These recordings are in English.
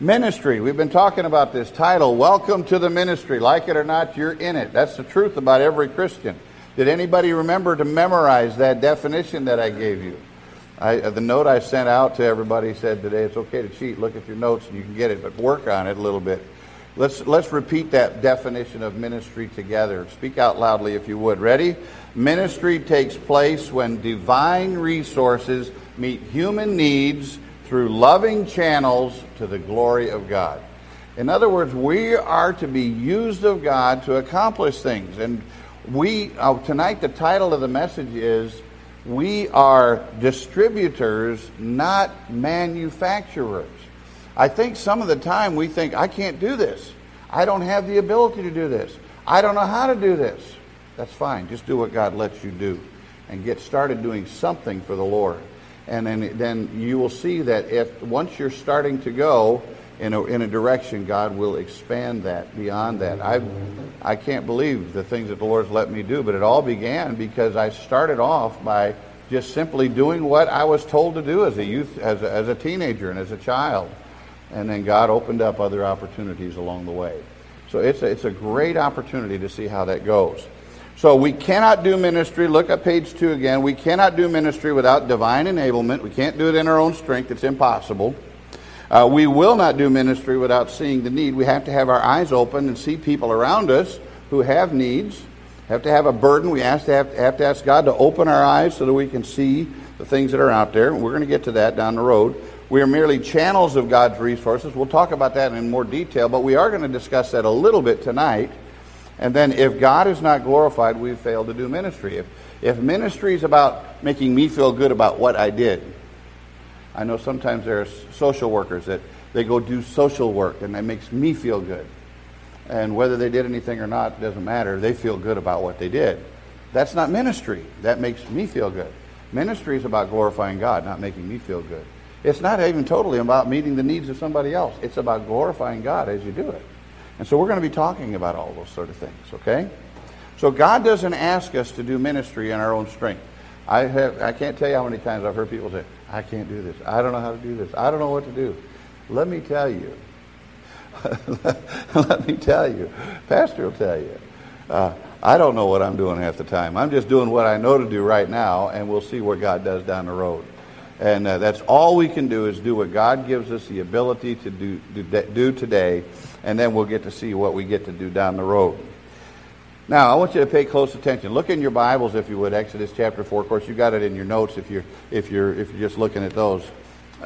Ministry. We've been talking about this title, Welcome to the Ministry. Like it or not, you're in it. That's the truth about every Christian. Did anybody remember to memorize that definition that I gave you? I, uh, the note I sent out to everybody said today it's okay to cheat. Look at your notes and you can get it, but work on it a little bit. Let's, let's repeat that definition of ministry together. Speak out loudly if you would. Ready? Ministry takes place when divine resources meet human needs through loving channels to the glory of God. In other words, we are to be used of God to accomplish things. And we, uh, tonight, the title of the message is We Are Distributors, Not Manufacturers. I think some of the time we think, I can't do this. I don't have the ability to do this. I don't know how to do this. That's fine. Just do what God lets you do and get started doing something for the Lord and then, then you will see that if once you're starting to go in a, in a direction, God will expand that beyond that. I I can't believe the things that the Lord's let me do, but it all began because I started off by just simply doing what I was told to do as a youth, as a, as a teenager, and as a child, and then God opened up other opportunities along the way. So it's a, it's a great opportunity to see how that goes. So we cannot do ministry. Look at page two again. We cannot do ministry without divine enablement. We can't do it in our own strength. It's impossible. Uh, we will not do ministry without seeing the need. We have to have our eyes open and see people around us who have needs. Have to have a burden. We have to have, have to ask God to open our eyes so that we can see the things that are out there. We're going to get to that down the road. We are merely channels of God's resources. We'll talk about that in more detail, but we are going to discuss that a little bit tonight. And then if God is not glorified, we've failed to do ministry. If, if ministry is about making me feel good about what I did, I know sometimes there are social workers that they go do social work and that makes me feel good. And whether they did anything or not doesn't matter. They feel good about what they did. That's not ministry. That makes me feel good. Ministry is about glorifying God, not making me feel good. It's not even totally about meeting the needs of somebody else. It's about glorifying God as you do it. And so we're going to be talking about all those sort of things, okay? So God doesn't ask us to do ministry in our own strength. I have I can't tell you how many times I've heard people say, I can't do this. I don't know how to do this. I don't know what to do. Let me tell you. Let me tell you. Pastor will tell you. Uh, I don't know what I'm doing half the time. I'm just doing what I know to do right now, and we'll see what God does down the road. And uh, that's all we can do is do what God gives us the ability to do, do, do today and then we'll get to see what we get to do down the road. Now, I want you to pay close attention. Look in your Bibles, if you would, Exodus chapter 4. Of course, you got it in your notes if you're, if you're, if you're just looking at those.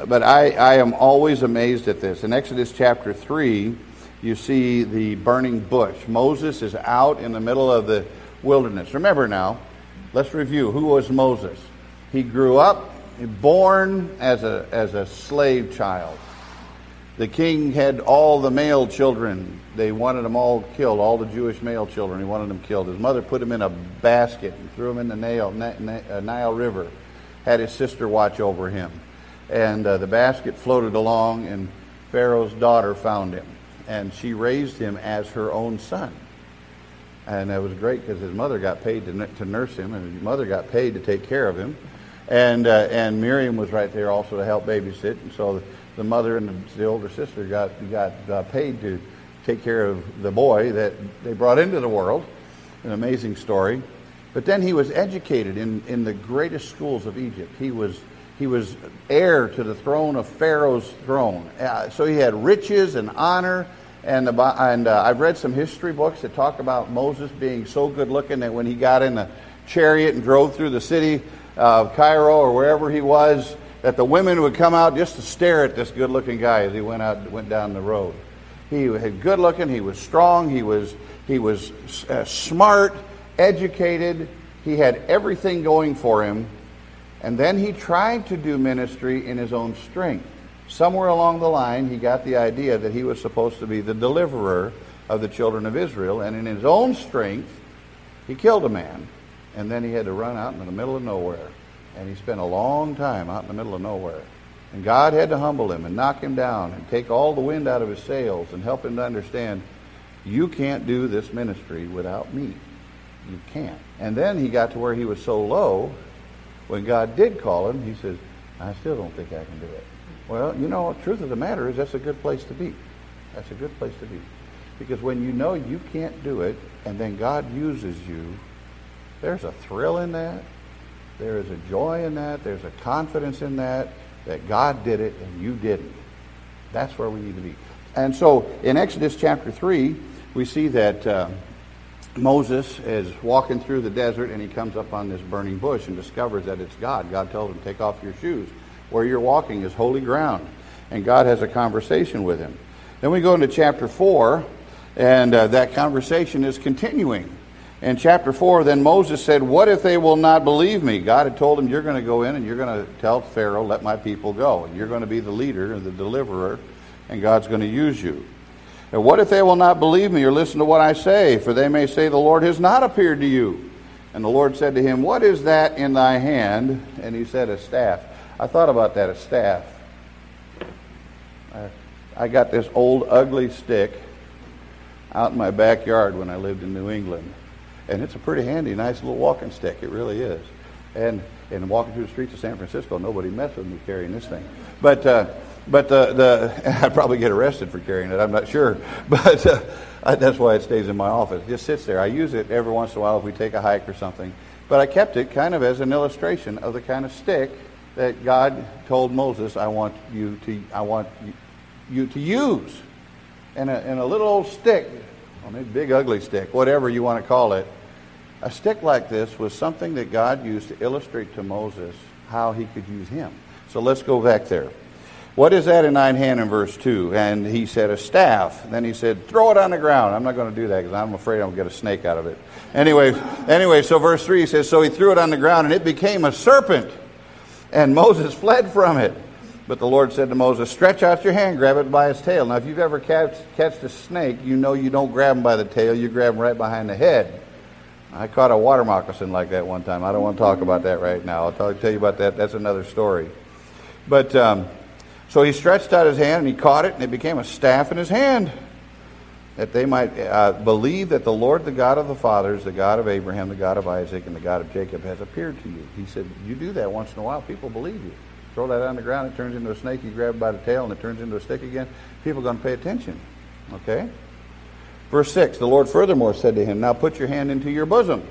But I, I am always amazed at this. In Exodus chapter 3, you see the burning bush. Moses is out in the middle of the wilderness. Remember now, let's review. Who was Moses? He grew up, born as a, as a slave child. The king had all the male children. They wanted them all killed, all the Jewish male children. He wanted them killed. His mother put him in a basket and threw him in the Nile, uh, Nile River. Had his sister watch over him. And uh, the basket floated along, and Pharaoh's daughter found him. And she raised him as her own son. And that was great because his mother got paid to, to nurse him, and his mother got paid to take care of him. And, uh, and Miriam was right there also to help babysit. And so the mother and the, older sister got got uh, paid to take care of the boy that they brought into the world. An amazing story. But then he was educated in, in the greatest schools of Egypt. He was he was heir to the throne of Pharaoh's throne. Uh, so he had riches and honor. And, the, and uh, I've read some history books that talk about Moses being so good looking that when he got in a chariot and drove through the city of Cairo or wherever he was, that the women would come out just to stare at this good looking guy as he went out went down the road. He was good looking, he was strong, he was he was uh, smart, educated, he had everything going for him. And then he tried to do ministry in his own strength. Somewhere along the line, he got the idea that he was supposed to be the deliverer of the children of Israel, and in his own strength, he killed a man, and then he had to run out in the middle of nowhere. And he spent a long time out in the middle of nowhere. And God had to humble him and knock him down and take all the wind out of his sails and help him to understand you can't do this ministry without me. You can't. And then he got to where he was so low, when God did call him, he says, I still don't think I can do it. Well, you know, truth of the matter is that's a good place to be. That's a good place to be. Because when you know you can't do it and then God uses you, there's a thrill in that. There is a joy in that. There's a confidence in that that God did it and you didn't. That's where we need to be. And so in Exodus chapter 3, we see that uh, Moses is walking through the desert and he comes up on this burning bush and discovers that it's God. God tells him, Take off your shoes. Where you're walking is holy ground. And God has a conversation with him. Then we go into chapter 4, and uh, that conversation is continuing. In chapter 4, then Moses said, What if they will not believe me? God had told him, You're going to go in and you're going to tell Pharaoh, Let my people go. And you're going to be the leader and the deliverer, and God's going to use you. And what if they will not believe me or listen to what I say? For they may say, The Lord has not appeared to you. And the Lord said to him, What is that in thy hand? And he said, A staff. I thought about that, a staff. I, I got this old ugly stick out in my backyard when I lived in New England. And it's a pretty handy, nice little walking stick. It really is. And and walking through the streets of San Francisco, nobody messed with me carrying this thing. But uh, but the, the I'd probably get arrested for carrying it. I'm not sure. But uh, that's why it stays in my office. It just sits there. I use it every once in a while if we take a hike or something. But I kept it kind of as an illustration of the kind of stick that God told Moses, "I want you to I want you to use." And a, and a little old stick, or maybe big ugly stick, whatever you want to call it, a stick like this was something that God used to illustrate to Moses how he could use him. So let's go back there. What is that in nine hand in verse 2? And he said, A staff. Then he said, Throw it on the ground. I'm not going to do that because I'm afraid I'll get a snake out of it. Anyway, anyway, so verse 3 says, So he threw it on the ground and it became a serpent. And Moses fled from it. But the Lord said to Moses, Stretch out your hand, grab it by its tail. Now, if you've ever catch, catched a snake, you know you don't grab him by the tail, you grab him right behind the head. I caught a water moccasin like that one time. I don't want to talk about that right now. I'll tell, tell you about that. That's another story. But um, so he stretched out his hand and he caught it, and it became a staff in his hand, that they might uh, believe that the Lord, the God of the fathers, the God of Abraham, the God of Isaac, and the God of Jacob, has appeared to you. He said, You do that once in a while, people believe you. Throw that on the ground, it turns into a snake. You grab it by the tail, and it turns into a stick again. People are going to pay attention. Okay? Verse 6 The Lord furthermore said to him, Now put your hand into your bosom.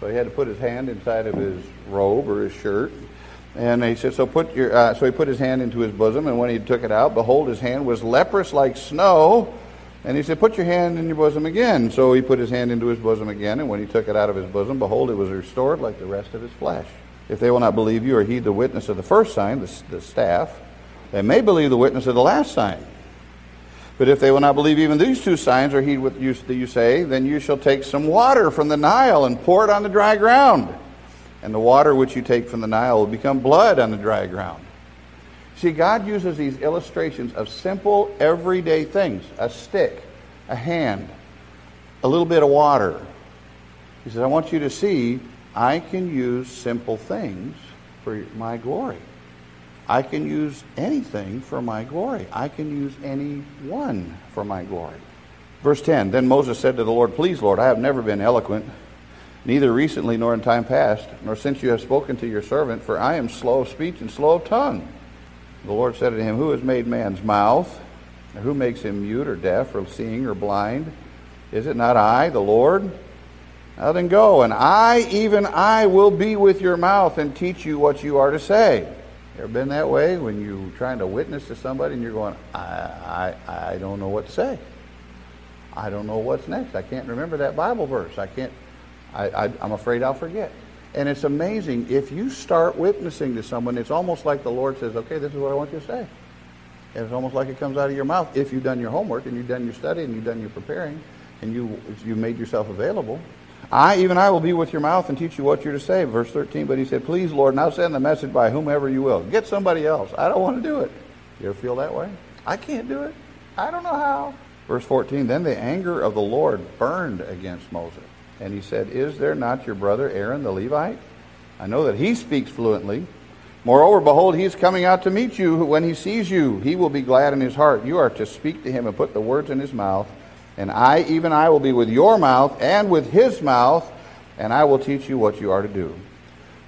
So he had to put his hand inside of his robe or his shirt. And he said, so put your, uh, so he put his hand into his bosom, and when he took it out, behold, his hand was leprous like snow. And he said, put your hand in your bosom again. So he put his hand into his bosom again, and when he took it out of his bosom, behold, it was restored like the rest of his flesh. If they will not believe you or heed the witness of the first sign, the, the staff, they may believe the witness of the last sign. But if they will not believe even these two signs or heed what you, you say, then you shall take some water from the Nile and pour it on the dry ground. And the water which you take from the Nile will become blood on the dry ground. See, God uses these illustrations of simple, everyday things a stick, a hand, a little bit of water. He says, I want you to see I can use simple things for my glory. I can use anything for my glory. I can use anyone for my glory. Verse 10 Then Moses said to the Lord, Please, Lord, I have never been eloquent, neither recently nor in time past, nor since you have spoken to your servant, for I am slow of speech and slow of tongue. The Lord said to him, Who has made man's mouth? who makes him mute or deaf or seeing or blind? Is it not I, the Lord? Now then go, and I, even I, will be with your mouth and teach you what you are to say. Ever been that way when you're trying to witness to somebody and you're going, I, I, I don't know what to say. I don't know what's next. I can't remember that Bible verse. I can't, I, I, I'm afraid I'll forget. And it's amazing. If you start witnessing to someone, it's almost like the Lord says, okay, this is what I want you to say. And it's almost like it comes out of your mouth if you've done your homework and you've done your study and you've done your preparing and you, you made yourself available. I, even I, will be with your mouth and teach you what you're to say. Verse 13, but he said, Please, Lord, now send the message by whomever you will. Get somebody else. I don't want to do it. You ever feel that way? I can't do it. I don't know how. Verse 14, then the anger of the Lord burned against Moses. And he said, Is there not your brother Aaron the Levite? I know that he speaks fluently. Moreover, behold, he is coming out to meet you. When he sees you, he will be glad in his heart. You are to speak to him and put the words in his mouth and I, even I, will be with your mouth and with his mouth, and I will teach you what you are to do.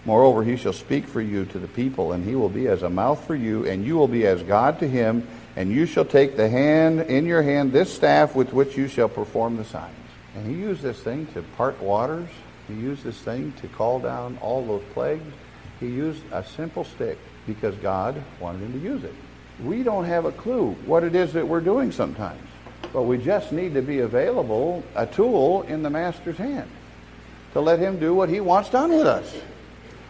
Moreover, he shall speak for you to the people, and he will be as a mouth for you, and you will be as God to him, and you shall take the hand in your hand this staff with which you shall perform the signs. And he used this thing to part waters. He used this thing to call down all those plagues. He used a simple stick because God wanted him to use it. We don't have a clue what it is that we're doing sometimes, but we just need to be available, a tool in the Master's hand to let him do what he wants done with us.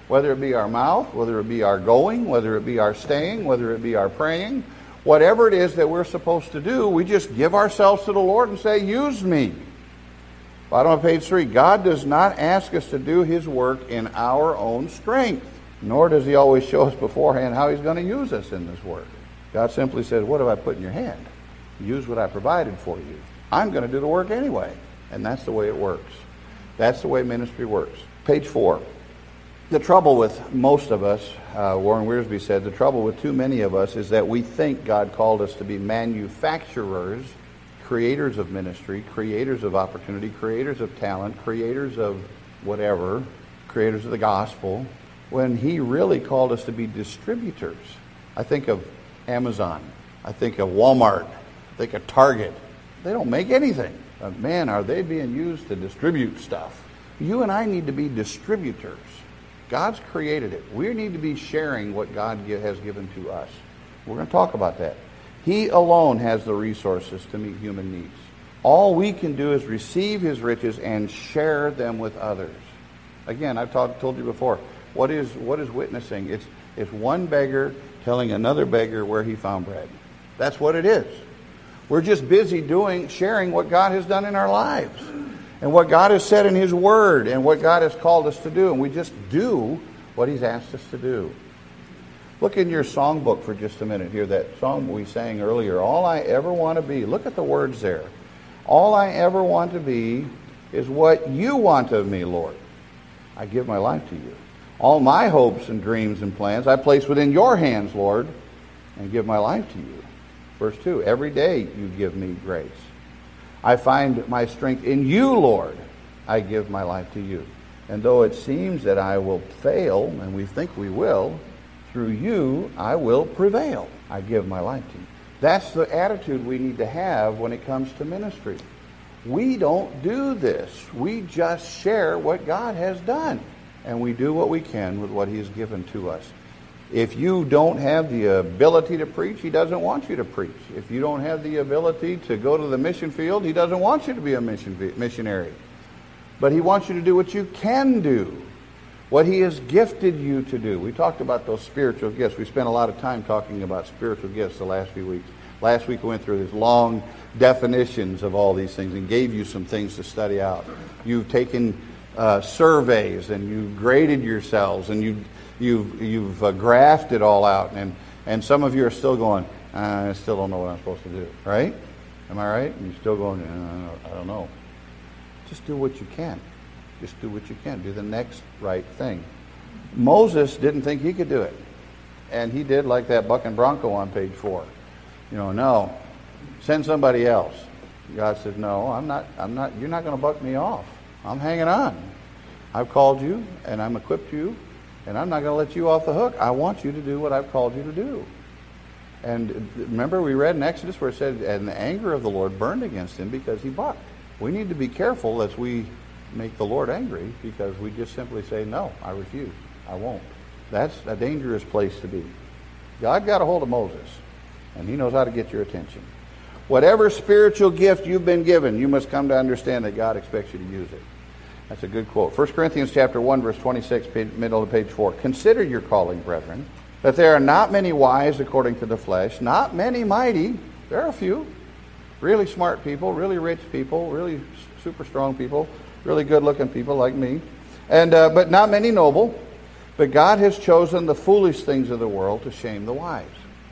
Whether it be our mouth, whether it be our going, whether it be our staying, whether it be our praying, whatever it is that we're supposed to do, we just give ourselves to the Lord and say, Use me. Bottom of page three God does not ask us to do his work in our own strength, nor does he always show us beforehand how he's going to use us in this work. God simply says, What have I put in your hand? Use what I provided for you. I'm going to do the work anyway. And that's the way it works. That's the way ministry works. Page four. The trouble with most of us, uh, Warren Wiersbe said, the trouble with too many of us is that we think God called us to be manufacturers, creators of ministry, creators of opportunity, creators of talent, creators of whatever, creators of the gospel, when He really called us to be distributors. I think of Amazon, I think of Walmart, Think of Target. They don't make anything. But man, are they being used to distribute stuff? You and I need to be distributors. God's created it. We need to be sharing what God has given to us. We're going to talk about that. He alone has the resources to meet human needs. All we can do is receive his riches and share them with others. Again, I've taught, told you before, what is, what is witnessing? It's, it's one beggar telling another beggar where he found bread. That's what it is. We're just busy doing, sharing what God has done in our lives and what God has said in His Word and what God has called us to do. And we just do what He's asked us to do. Look in your songbook for just a minute here, that song we sang earlier. All I ever want to be. Look at the words there. All I ever want to be is what you want of me, Lord. I give my life to you. All my hopes and dreams and plans I place within your hands, Lord, and give my life to you. Verse 2 Every day you give me grace. I find my strength in you, Lord. I give my life to you. And though it seems that I will fail, and we think we will, through you I will prevail. I give my life to you. That's the attitude we need to have when it comes to ministry. We don't do this. We just share what God has done. And we do what we can with what He has given to us. If you don't have the ability to preach, he doesn't want you to preach. If you don't have the ability to go to the mission field, he doesn't want you to be a mission missionary. But he wants you to do what you can do, what he has gifted you to do. We talked about those spiritual gifts. We spent a lot of time talking about spiritual gifts the last few weeks. Last week we went through these long definitions of all these things and gave you some things to study out. You've taken uh, surveys and you graded yourselves and you you've, you've uh, graphed it all out, and, and some of you are still going, I still don't know what I'm supposed to do, right? Am I right? And you're still going, I don't know. Just do what you can. Just do what you can. Do the next right thing. Moses didn't think he could do it. And he did like that buck and bronco on page four. You know, no, send somebody else. God said, no, I'm not, I'm not, you're not going to buck me off. I'm hanging on. I've called you and I'm equipped you and I'm not going to let you off the hook. I want you to do what I've called you to do. And remember, we read in Exodus where it said, And the anger of the Lord burned against him because he bucked. We need to be careful as we make the Lord angry because we just simply say, No, I refuse. I won't. That's a dangerous place to be. God got a hold of Moses, and he knows how to get your attention. Whatever spiritual gift you've been given, you must come to understand that God expects you to use it. That's a good quote. 1 Corinthians chapter 1, verse 26, middle of page 4. Consider your calling, brethren, that there are not many wise according to the flesh, not many mighty. There are a few. Really smart people, really rich people, really super strong people, really good looking people like me. And, uh, but not many noble. But God has chosen the foolish things of the world to shame the wise.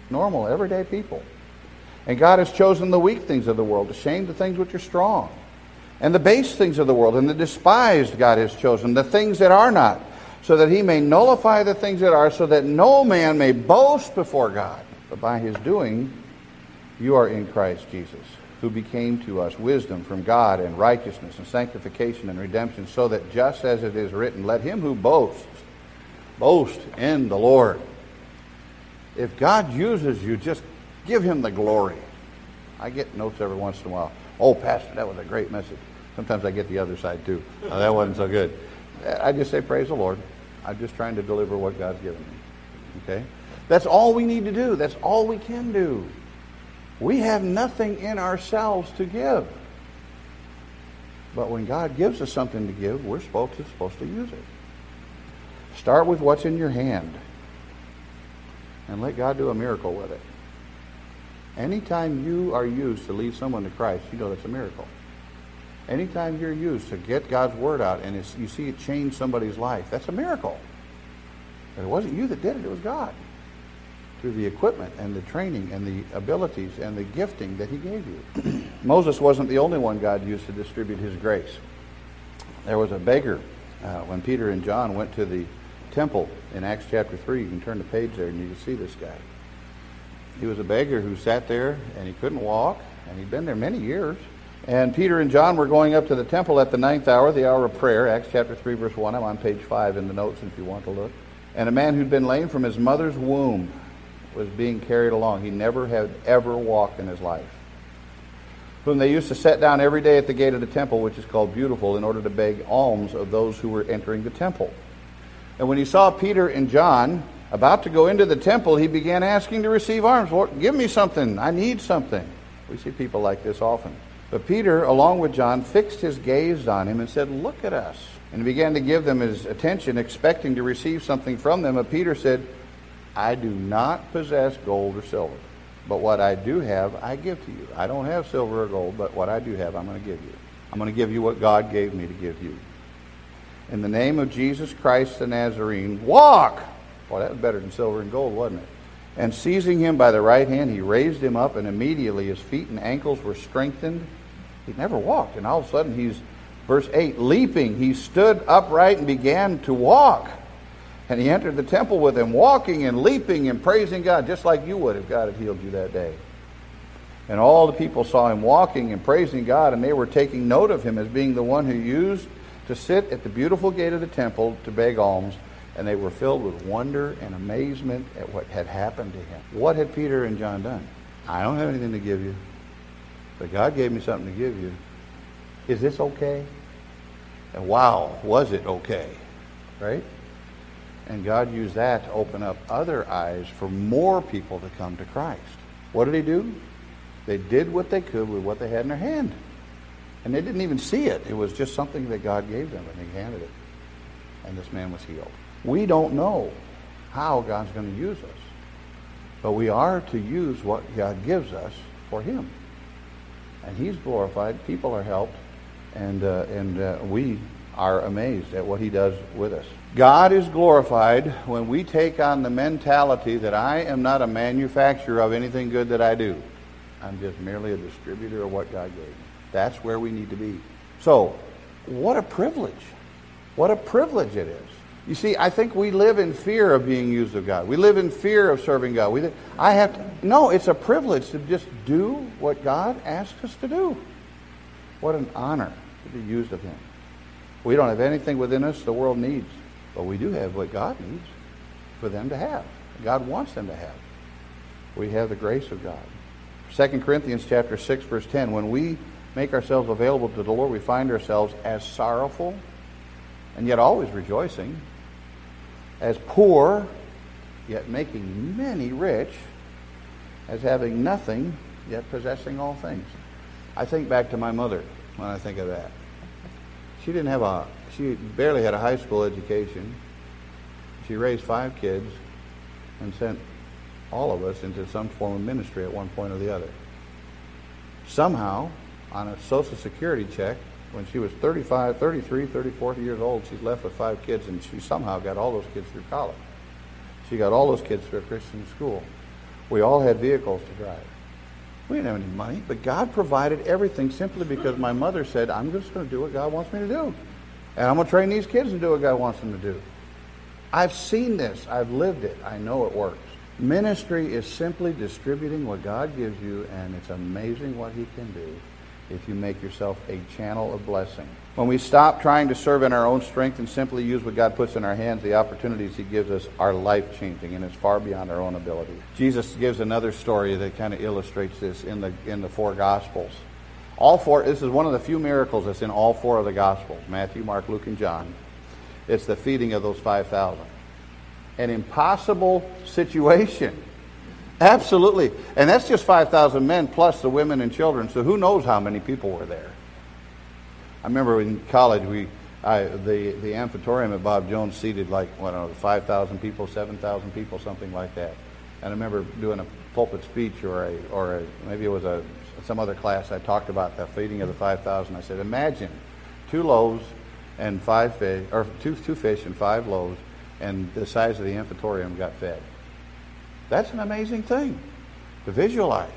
Normal, everyday people. And God has chosen the weak things of the world to shame the things which are strong and the base things of the world, and the despised God has chosen, the things that are not, so that he may nullify the things that are, so that no man may boast before God. But by his doing, you are in Christ Jesus, who became to us wisdom from God and righteousness and sanctification and redemption, so that just as it is written, let him who boasts Boast in the Lord. If God uses you, just give him the glory. I get notes every once in a while. Oh, Pastor, that was a great message. Sometimes I get the other side too. That wasn't so good. I just say, Praise the Lord. I'm just trying to deliver what God's given me. Okay? That's all we need to do. That's all we can do. We have nothing in ourselves to give. But when God gives us something to give, we're supposed to, supposed to use it. Start with what's in your hand and let God do a miracle with it. Anytime you are used to lead someone to Christ, you know that's a miracle. Anytime you're used to get God's word out and you see it change somebody's life, that's a miracle. But it wasn't you that did it, it was God. Through the equipment and the training and the abilities and the gifting that he gave you. Moses wasn't the only one God used to distribute his grace. There was a beggar uh, when Peter and John went to the temple in Acts chapter 3. You can turn the page there and you can see this guy. He was a beggar who sat there and he couldn't walk, and he'd been there many years. And Peter and John were going up to the temple at the ninth hour, the hour of prayer, Acts chapter 3, verse 1. I'm on page 5 in the notes if you want to look. And a man who'd been lame from his mother's womb was being carried along. He never had ever walked in his life. Whom they used to set down every day at the gate of the temple, which is called Beautiful, in order to beg alms of those who were entering the temple. And when he saw Peter and John about to go into the temple, he began asking to receive alms. Lord, give me something. I need something. We see people like this often. But Peter, along with John, fixed his gaze on him and said, Look at us. And he began to give them his attention, expecting to receive something from them. But Peter said, I do not possess gold or silver, but what I do have, I give to you. I don't have silver or gold, but what I do have, I'm going to give you. I'm going to give you what God gave me to give you. In the name of Jesus Christ the Nazarene, walk! Well, that was better than silver and gold, wasn't it? And seizing him by the right hand, he raised him up, and immediately his feet and ankles were strengthened. He never walked, and all of a sudden he's, verse 8, leaping. He stood upright and began to walk. And he entered the temple with him, walking and leaping and praising God, just like you would if God had healed you that day. And all the people saw him walking and praising God, and they were taking note of him as being the one who used to sit at the beautiful gate of the temple to beg alms and they were filled with wonder and amazement at what had happened to him. What had Peter and John done? I don't have anything to give you, but God gave me something to give you. Is this okay? And wow, was it okay? Right? And God used that to open up other eyes for more people to come to Christ. What did he do? They did what they could with what they had in their hand. And they didn't even see it. It was just something that God gave them, and he handed it. And this man was healed. We don't know how God's going to use us. But we are to use what God gives us for Him. And He's glorified, people are helped, and, uh, and uh, we are amazed at what He does with us. God is glorified when we take on the mentality that I am not a manufacturer of anything good that I do. I'm just merely a distributor of what God gave me. That's where we need to be. So, what a privilege. What a privilege it is you see, I think we live in fear of being used of God. We live in fear of serving God. We, I have to, no, it's a privilege to just do what God asks us to do. What an honor to be used of Him. We don't have anything within us the world needs, but we do have what God needs for them to have. God wants them to have. We have the grace of God. 2 Corinthians chapter 6, verse 10, when we make ourselves available to the Lord, we find ourselves as sorrowful and yet always rejoicing as poor, yet making many rich, as having nothing, yet possessing all things. I think back to my mother when I think of that. She didn't have a, she barely had a high school education. She raised five kids and sent all of us into some form of ministry at one point or the other. Somehow, on a Social Security check, when she was 35, 33, 34 years old, she's left with five kids, and she somehow got all those kids through college. She got all those kids through a Christian school. We all had vehicles to drive. We didn't have any money, but God provided everything simply because my mother said, I'm just going to do what God wants me to do. And I'm going to train these kids to do what God wants them to do. I've seen this. I've lived it. I know it works. Ministry is simply distributing what God gives you, and it's amazing what He can do if you make yourself a channel of blessing. When we stop trying to serve in our own strength and simply use what God puts in our hands, the opportunities He gives us are life changing and it's far beyond our own ability. Jesus gives another story that kind of illustrates this in the, in the four Gospels. All four, this is one of the few miracles that's in all four of the Gospels Matthew, Mark, Luke, and John. It's the feeding of those 5,000. An impossible situation. Absolutely. And that's just 5,000 men plus the women and children. So who knows how many people were there? I remember in college, we I, the the amphitheater at Bob Jones seated like what uh, I don't know, 5,000 people, 7,000 people, something like that. And I remember doing a pulpit speech or a or a, maybe it was a some other class. I talked about the feeding of the 5,000. I said, imagine two loaves and five fish, or two two fish and five loaves, and the size of the amphitheater got fed. That's an amazing thing to visualize,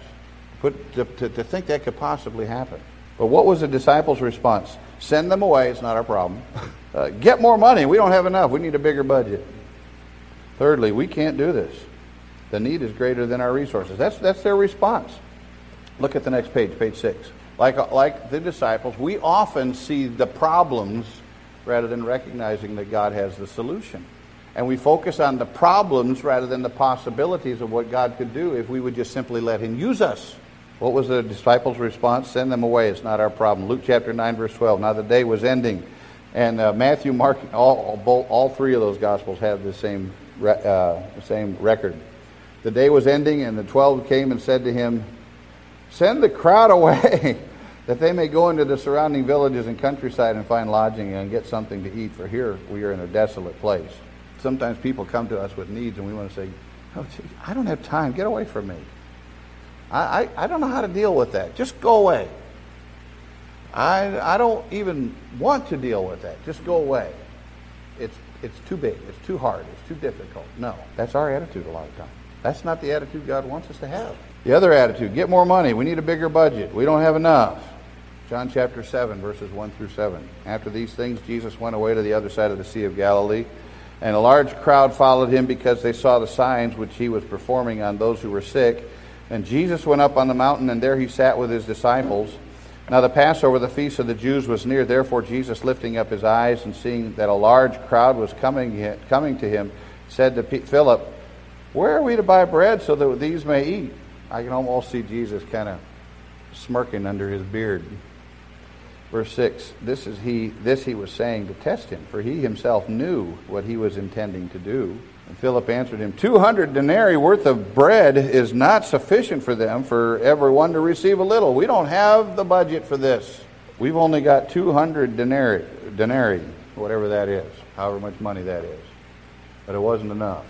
put, to, to, to think that could possibly happen. But what was the disciples' response? Send them away, it's not our problem. Uh, get more money, we don't have enough, we need a bigger budget. Thirdly, we can't do this. The need is greater than our resources. That's, that's their response. Look at the next page, page six. Like, like the disciples, we often see the problems rather than recognizing that God has the solution. And we focus on the problems rather than the possibilities of what God could do if we would just simply let Him use us. What was the disciples' response? Send them away. It's not our problem. Luke chapter 9, verse 12. Now the day was ending. And uh, Matthew, Mark, all, all, all, three of those gospels have the same, uh, same record. The day was ending, and the twelve came and said to him, Send the crowd away, that they may go into the surrounding villages and countryside and find lodging and get something to eat, for here we are in a desolate place. Sometimes people come to us with needs, and we want to say, oh, geez, I don't have time. Get away from me. I, I, I don't know how to deal with that. Just go away. I, I don't even want to deal with that. Just go away. It's, it's too big. It's too hard. It's too difficult. No, that's our attitude a lot of times. That's not the attitude God wants us to have. The other attitude get more money. We need a bigger budget. We don't have enough. John chapter 7, verses 1 through 7. After these things, Jesus went away to the other side of the Sea of Galilee, and a large crowd followed him because they saw the signs which he was performing on those who were sick. And Jesus went up on the mountain, and there he sat with his disciples. Now the Passover, the feast of the Jews, was near. Therefore Jesus, lifting up his eyes and seeing that a large crowd was coming, coming to him, said to Philip, Where are we to buy bread so that these may eat? I can almost see Jesus kind of smirking under his beard. Verse 6 this, is he, this he was saying to test him, for he himself knew what he was intending to do. And Philip answered him, 200 denarii worth of bread is not sufficient for them, for everyone to receive a little. We don't have the budget for this. We've only got 200 denarii, denarii, whatever that is, however much money that is. But it wasn't enough.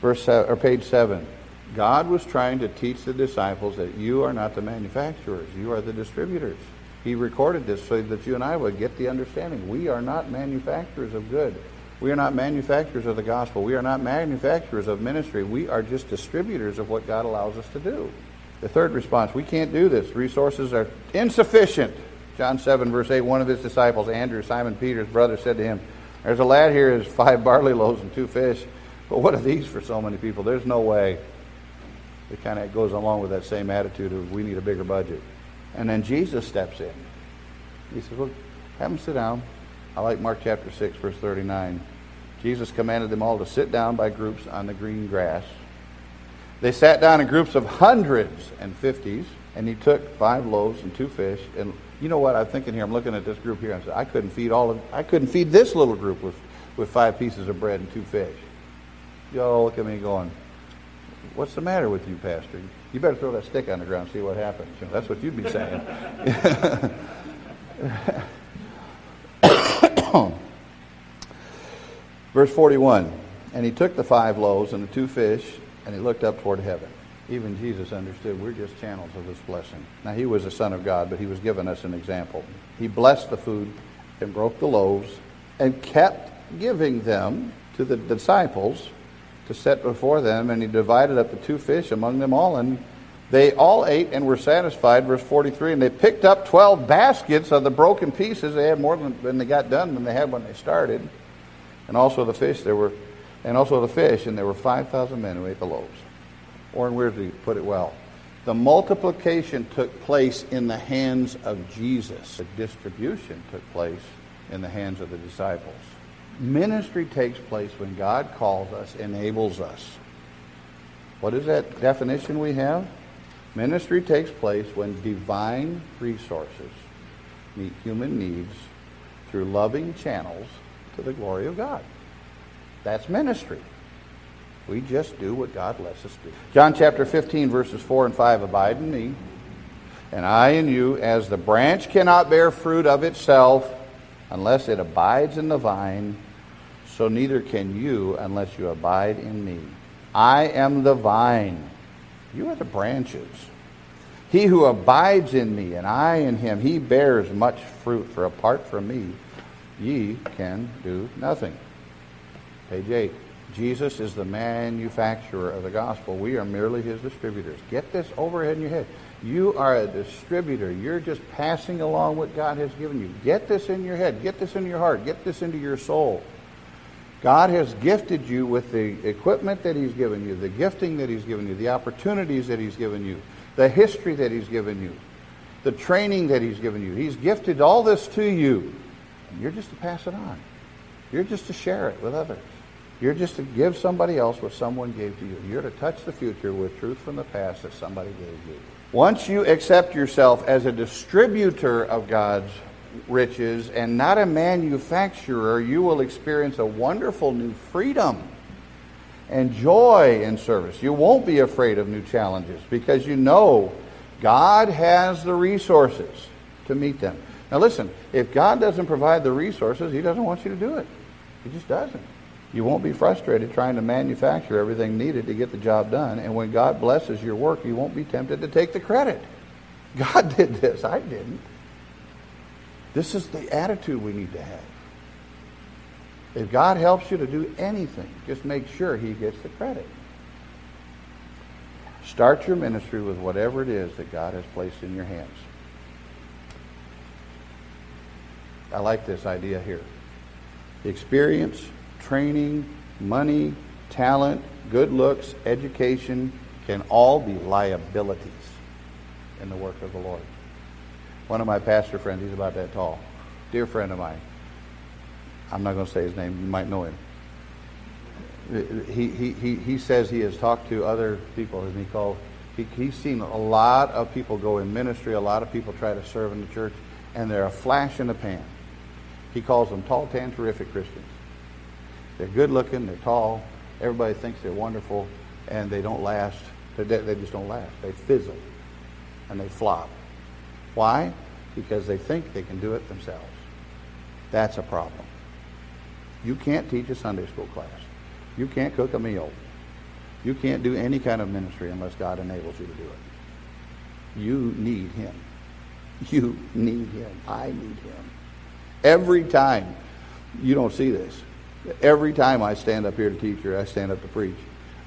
Verse seven, or page 7. God was trying to teach the disciples that you are not the manufacturers, you are the distributors. He recorded this so that you and I would get the understanding. We are not manufacturers of good. We are not manufacturers of the gospel. We are not manufacturers of ministry. We are just distributors of what God allows us to do. The third response we can't do this. Resources are insufficient. John 7, verse 8 one of his disciples, Andrew, Simon Peter's brother, said to him, There's a lad here who has five barley loaves and two fish. But what are these for so many people? There's no way. It kind of goes along with that same attitude of we need a bigger budget. And then Jesus steps in. He says, Well, have them sit down. I like Mark chapter 6, verse 39. Jesus commanded them all to sit down by groups on the green grass. They sat down in groups of hundreds and fifties, and he took five loaves and two fish. And you know what I'm thinking here? I'm looking at this group here. I said, I couldn't feed all of, I couldn't feed this little group with, with five pieces of bread and two fish. You all look at me going, What's the matter with you, Pastor? You better throw that stick on the ground and see what happens. You know, that's what you'd be saying. Verse 41 And he took the five loaves and the two fish, and he looked up toward heaven. Even Jesus understood we're just channels of this blessing. Now, he was the Son of God, but he was giving us an example. He blessed the food and broke the loaves and kept giving them to the disciples to set before them, and he divided up the two fish among them all, and they all ate and were satisfied. Verse 43 And they picked up 12 baskets of the broken pieces. They had more than, than they got done than they had when they started. And also the fish, there were, and also the fish, and there were 5,000 men who ate the loaves. Warren Wiersbe put it well. The multiplication took place in the hands of Jesus. The distribution took place in the hands of the disciples. Ministry takes place when God calls us, enables us. What is that definition we have? Ministry takes place when divine resources meet human needs through loving channels to the glory of God. That's ministry. We just do what God lets us do. John chapter 15, verses 4 and 5 Abide in me, and I in you, as the branch cannot bear fruit of itself unless it abides in the vine, so neither can you unless you abide in me. I am the vine, you are the branches. He who abides in me and I in him, he bears much fruit, for apart from me, ye can do nothing. Page 8. Jesus is the manufacturer of the gospel. We are merely his distributors. Get this overhead in your head. You are a distributor. You're just passing along what God has given you. Get this in your head. Get this in your heart. Get this into your soul. God has gifted you with the equipment that he's given you, the gifting that he's given you, the opportunities that he's given you, the history that he's given you, the training that he's given you. He's gifted all this to you. And you're just to pass it on. You're just to share it with others. You're just to give somebody else what someone gave to you. You're to touch the future with truth from the past that somebody gave you. Once you accept yourself as a distributor of God's riches and not a manufacturer, you will experience a wonderful new freedom and joy in service. You won't be afraid of new challenges because you know God has the resources to meet them. Now, listen, if God doesn't provide the resources, He doesn't want you to do it. He just doesn't. You won't be frustrated trying to manufacture everything needed to get the job done. And when God blesses your work, you won't be tempted to take the credit. God did this, I didn't. This is the attitude we need to have. If God helps you to do anything, just make sure He gets the credit. Start your ministry with whatever it is that God has placed in your hands. I like this idea here. Experience, training, money, talent, good looks, education can all be liabilities in the work of the Lord. One of my pastor friends, he's about that tall, dear friend of mine. I'm not going to say his name, you might know him. He, he, he, he says he has talked to other people, and he called, he, he's seen a lot of people go in ministry, a lot of people try to serve in the church, and they're a flash in the pan. He calls them tall, tan, terrific Christians. They're good looking, they're tall, everybody thinks they're wonderful, and they don't last. They, they just don't last. They fizzle and they flop. Why? Because they think they can do it themselves. That's a problem. You can't teach a Sunday school class. You can't cook a meal. You can't do any kind of ministry unless God enables you to do it. You need Him. You need Him. I need Him. Every time, you don't see this, Every time I stand up here to teach or I stand up to preach,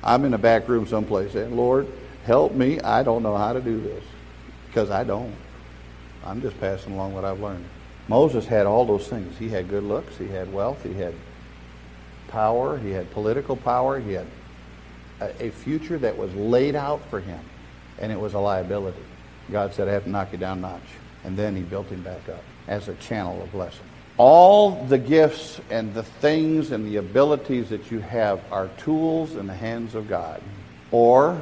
I'm in a back room someplace saying, Lord, help me. I don't know how to do this because I don't. I'm just passing along what I've learned. Moses had all those things. He had good looks, he had wealth, he had power, he had political power, he had a, a future that was laid out for him, and it was a liability. God said, I have to knock you down a notch. And then he built him back up as a channel of blessing. All the gifts and the things and the abilities that you have are tools in the hands of God. Or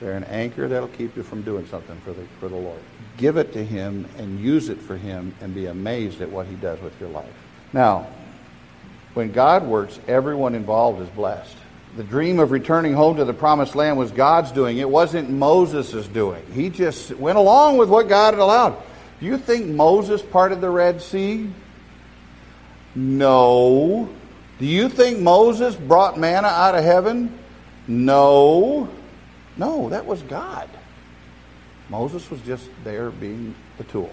they're an anchor that'll keep you from doing something for the, for the Lord. Give it to Him and use it for Him and be amazed at what He does with your life. Now, when God works, everyone involved is blessed. The dream of returning home to the promised land was God's doing. It wasn't Moses' doing. He just went along with what God had allowed. Do you think Moses parted the Red Sea? No. Do you think Moses brought manna out of heaven? No. No, that was God. Moses was just there being the tool.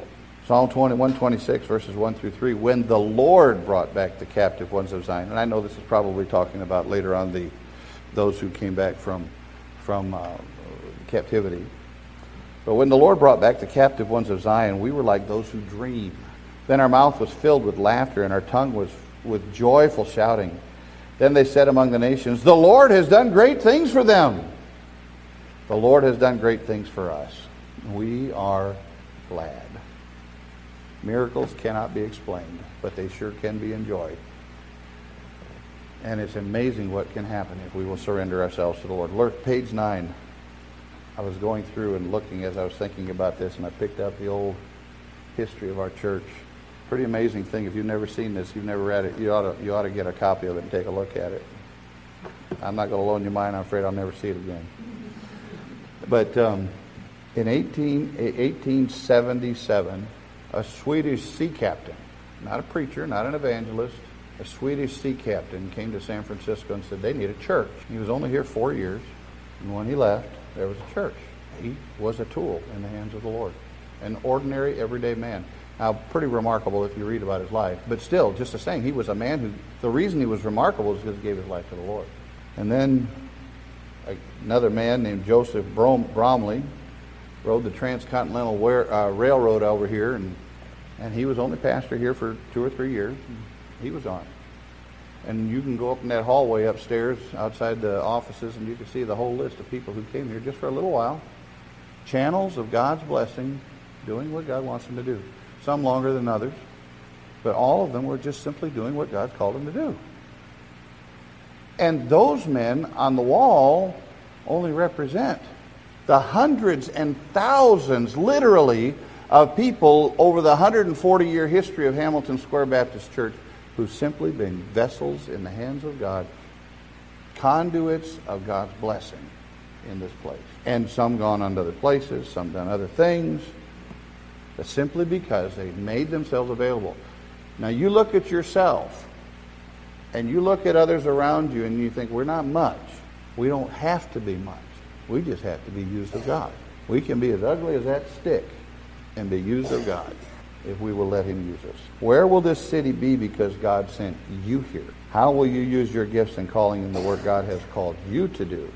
Psalm 21, 26, verses 1 through 3. When the Lord brought back the captive ones of Zion, and I know this is probably talking about later on the those who came back from from uh, captivity. But when the Lord brought back the captive ones of Zion, we were like those who dream. Then our mouth was filled with laughter, and our tongue was with joyful shouting. Then they said among the nations, The Lord has done great things for them. The Lord has done great things for us. We are glad. Miracles cannot be explained, but they sure can be enjoyed. And it's amazing what can happen if we will surrender ourselves to the Lord. Look, page 9. I was going through and looking as I was thinking about this, and I picked up the old history of our church. Pretty amazing thing. If you've never seen this, you've never read it, you ought to, you ought to get a copy of it and take a look at it. I'm not going to loan you mine. I'm afraid I'll never see it again. But um, in 18, 1877, a Swedish sea captain, not a preacher, not an evangelist, a Swedish sea captain came to San Francisco and said they need a church. He was only here four years, and when he left, there was a church. He was a tool in the hands of the Lord, an ordinary, everyday man. Now, pretty remarkable if you read about his life, but still, just the same, he was a man who, the reason he was remarkable is because he gave his life to the Lord. And then another man named Joseph Bromley rode the Transcontinental uh, Railroad over here, and, and he was only pastor here for two or three years. He was on. And you can go up in that hallway upstairs outside the offices, and you can see the whole list of people who came here just for a little while. Channels of God's blessing, doing what God wants them to do. Some longer than others, but all of them were just simply doing what God called them to do. And those men on the wall only represent the hundreds and thousands, literally, of people over the 140 year history of Hamilton Square Baptist Church who've simply been vessels in the hands of God, conduits of God's blessing in this place. And some gone on to other places, some done other things, but simply because they've made themselves available. Now you look at yourself and you look at others around you and you think, we're not much. We don't have to be much. We just have to be used of God. We can be as ugly as that stick and be used of God if we will let Him use us. Where will this city be because God sent you here? How will you use your gifts and calling in the work God has called you to do?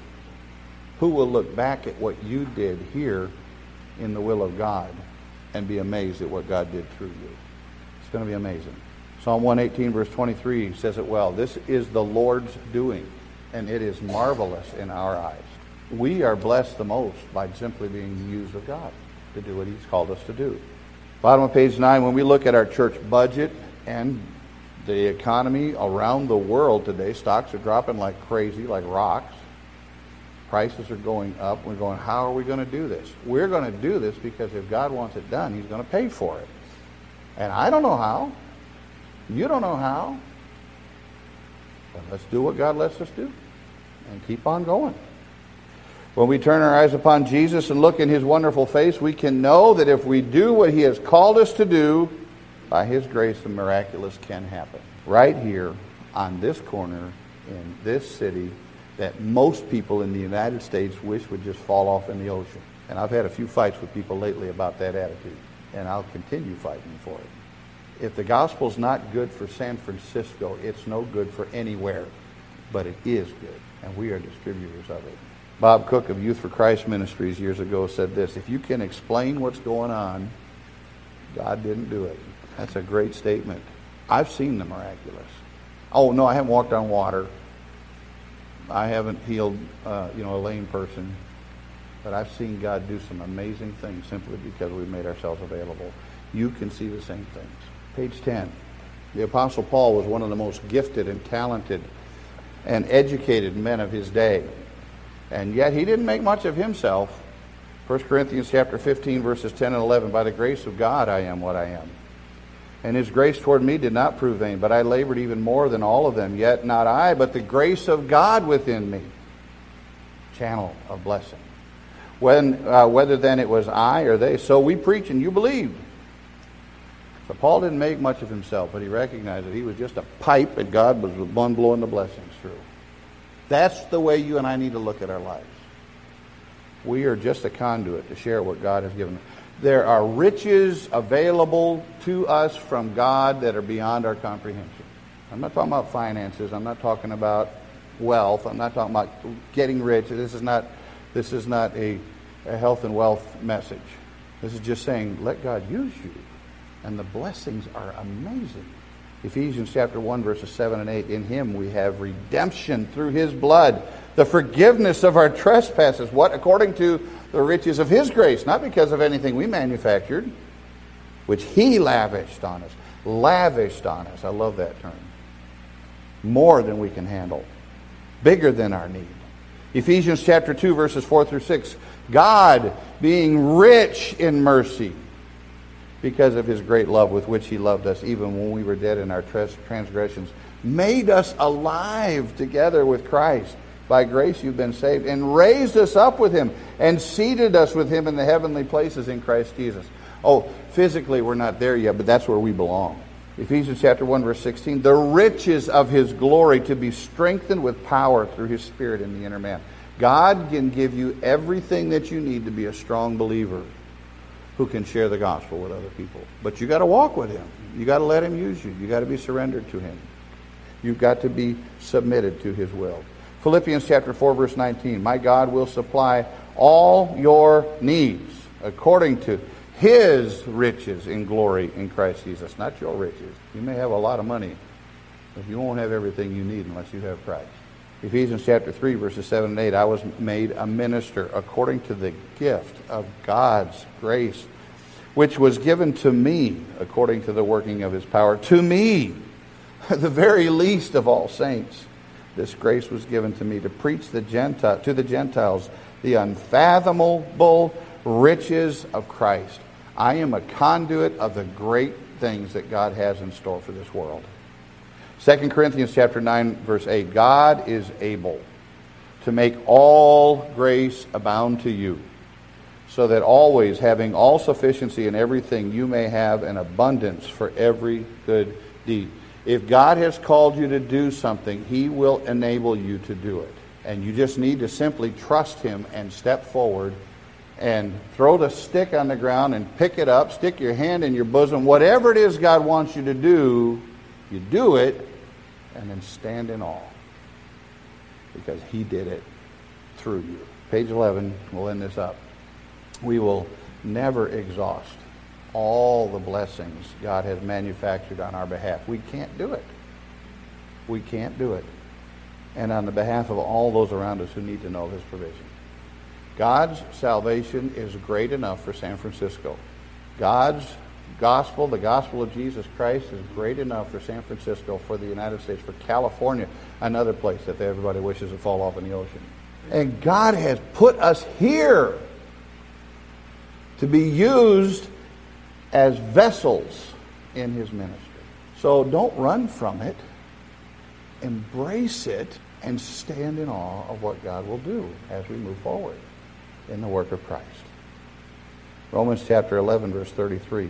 Who will look back at what you did here in the will of God and be amazed at what God did through you? It's going to be amazing. Psalm 118, verse 23 says it well. This is the Lord's doing, and it is marvelous in our eyes. We are blessed the most by simply being used of God to do what He's called us to do. Bottom of page 9, when we look at our church budget and the economy around the world today, stocks are dropping like crazy, like rocks. Prices are going up. We're going, how are we going to do this? We're going to do this because if God wants it done, He's going to pay for it. And I don't know how. You don't know how. But let's do what God lets us do and keep on going. When we turn our eyes upon Jesus and look in his wonderful face, we can know that if we do what he has called us to do, by his grace, the miraculous can happen. Right here on this corner in this city that most people in the United States wish would just fall off in the ocean. And I've had a few fights with people lately about that attitude, and I'll continue fighting for it. If the gospel's not good for San Francisco, it's no good for anywhere, but it is good, and we are distributors of it. Bob Cook of Youth for Christ Ministries years ago said this If you can explain what's going on, God didn't do it. That's a great statement. I've seen the miraculous. Oh, no, I haven't walked on water. I haven't healed, uh, you know, a lame person. But I've seen God do some amazing things simply because we've made ourselves available. You can see the same things. Page 10. The Apostle Paul was one of the most gifted and talented and educated men of his day. And yet he didn't make much of himself. 1 Corinthians chapter 15 verses 10 and 11 by the grace of God I am what I am. And his grace toward me did not prove vain, but I labored even more than all of them. Yet not I, but the grace of God within me. Channel of blessing. When, uh, whether then it was I or they. So we preach and you believed. So Paul didn't make much of himself, but he recognized that he was just a pipe and God was the one blowing the blessings through. That's the way you and I need to look at our lives. We are just a conduit to share what God has given. There are riches available to us from God that are beyond our comprehension. I'm not talking about finances. I'm not talking about wealth. I'm not talking about getting rich. This is not, this is not a, a health and wealth message. This is just saying, let God use you. And the blessings are amazing. Ephesians chapter 1, verses 7 and 8. In him we have redemption through his blood, the forgiveness of our trespasses. What? According to the riches of his grace, not because of anything we manufactured, which he lavished on us. Lavished on us. I love that term. More than we can handle, bigger than our need. Ephesians chapter 2, verses 4 through 6. God, being rich in mercy, because of his great love with which he loved us, even when we were dead in our transgressions, made us alive together with Christ. By grace you've been saved, and raised us up with him, and seated us with him in the heavenly places in Christ Jesus. Oh, physically we're not there yet, but that's where we belong. Ephesians chapter 1 verse 16, the riches of his glory to be strengthened with power through his spirit in the inner man. God can give you everything that you need to be a strong believer who can share the gospel with other people. But you got to walk with him. You got to let him use you. You got to be surrendered to him. You've got to be submitted to his will. Philippians chapter 4 verse 19. My God will supply all your needs according to his riches in glory in Christ Jesus, not your riches. You may have a lot of money, but you won't have everything you need unless you have Christ. Ephesians chapter 3 verses 7 and 8. I was made a minister according to the gift of God's grace which was given to me according to the working of his power. To me, the very least of all saints, this grace was given to me to preach the Gentile, to the Gentiles the unfathomable riches of Christ. I am a conduit of the great things that God has in store for this world. 2 Corinthians chapter 9 verse 8 God is able to make all grace abound to you so that always having all sufficiency in everything you may have an abundance for every good deed. If God has called you to do something, He will enable you to do it. And you just need to simply trust Him and step forward and throw the stick on the ground and pick it up, stick your hand in your bosom. Whatever it is God wants you to do, you do it, and then stand in awe because He did it through you. Page 11, we'll end this up we will never exhaust all the blessings God has manufactured on our behalf. We can't do it. We can't do it. And on the behalf of all those around us who need to know His provision. God's salvation is great enough for San Francisco. God's gospel, the gospel of Jesus Christ, is great enough for San Francisco, for the United States, for California, another place that everybody wishes to fall off in the ocean. And God has put us here to be used as vessels in his ministry. So don't run from it. Embrace it and stand in awe of what God will do as we move forward in the work of Christ. Romans chapter 11, verse 33.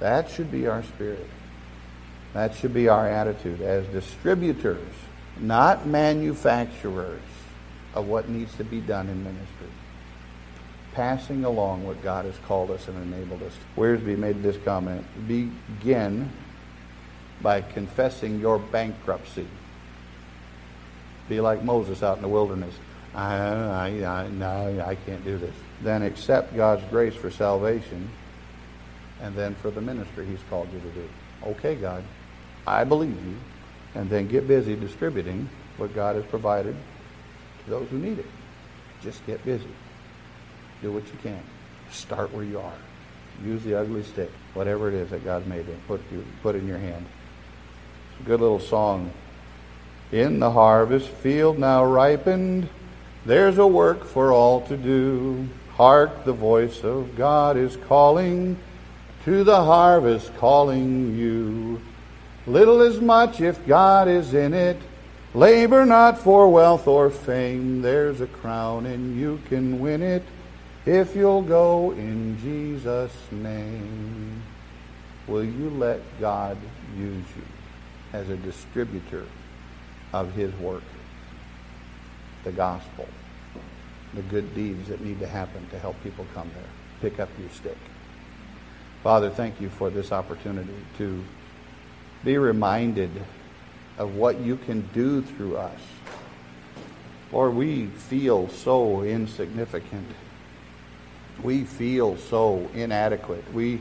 That should be our spirit. That should be our attitude as distributors, not manufacturers of what needs to be done in ministry passing along what God has called us and enabled us. Wiersbe made this comment begin by confessing your bankruptcy. Be like Moses out in the wilderness. I, I, I, no, I can't do this. Then accept God's grace for salvation and then for the ministry He's called you to do. Okay, God, I believe you. And then get busy distributing what God has provided to those who need it. Just get busy. Do what you can. Start where you are. Use the ugly stick, whatever it is that God made it, put, you, put in your hand. It's a good little song. In the harvest field now ripened, there's a work for all to do. Hark, the voice of God is calling, to the harvest calling you. Little is much if God is in it. Labor not for wealth or fame. There's a crown and you can win it if you'll go in Jesus' name, will you let God use you? as a distributor of His work, the gospel, the good deeds that need to happen to help people come there. Pick up your stick. Father, thank you for this opportunity to be reminded of what you can do through us. Lord, we feel so insignificant. We feel so inadequate. We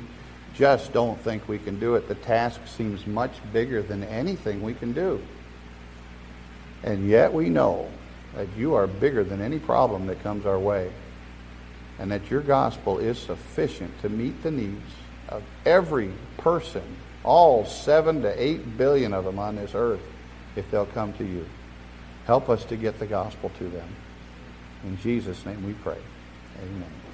just don't think we can do it. The task seems much bigger than anything we can do. And yet we know that you are bigger than any problem that comes our way. And that your gospel is sufficient to meet the needs of every person, all seven to eight billion of them on this earth, if they'll come to you. Help us to get the gospel to them. In Jesus' name we pray. Amen.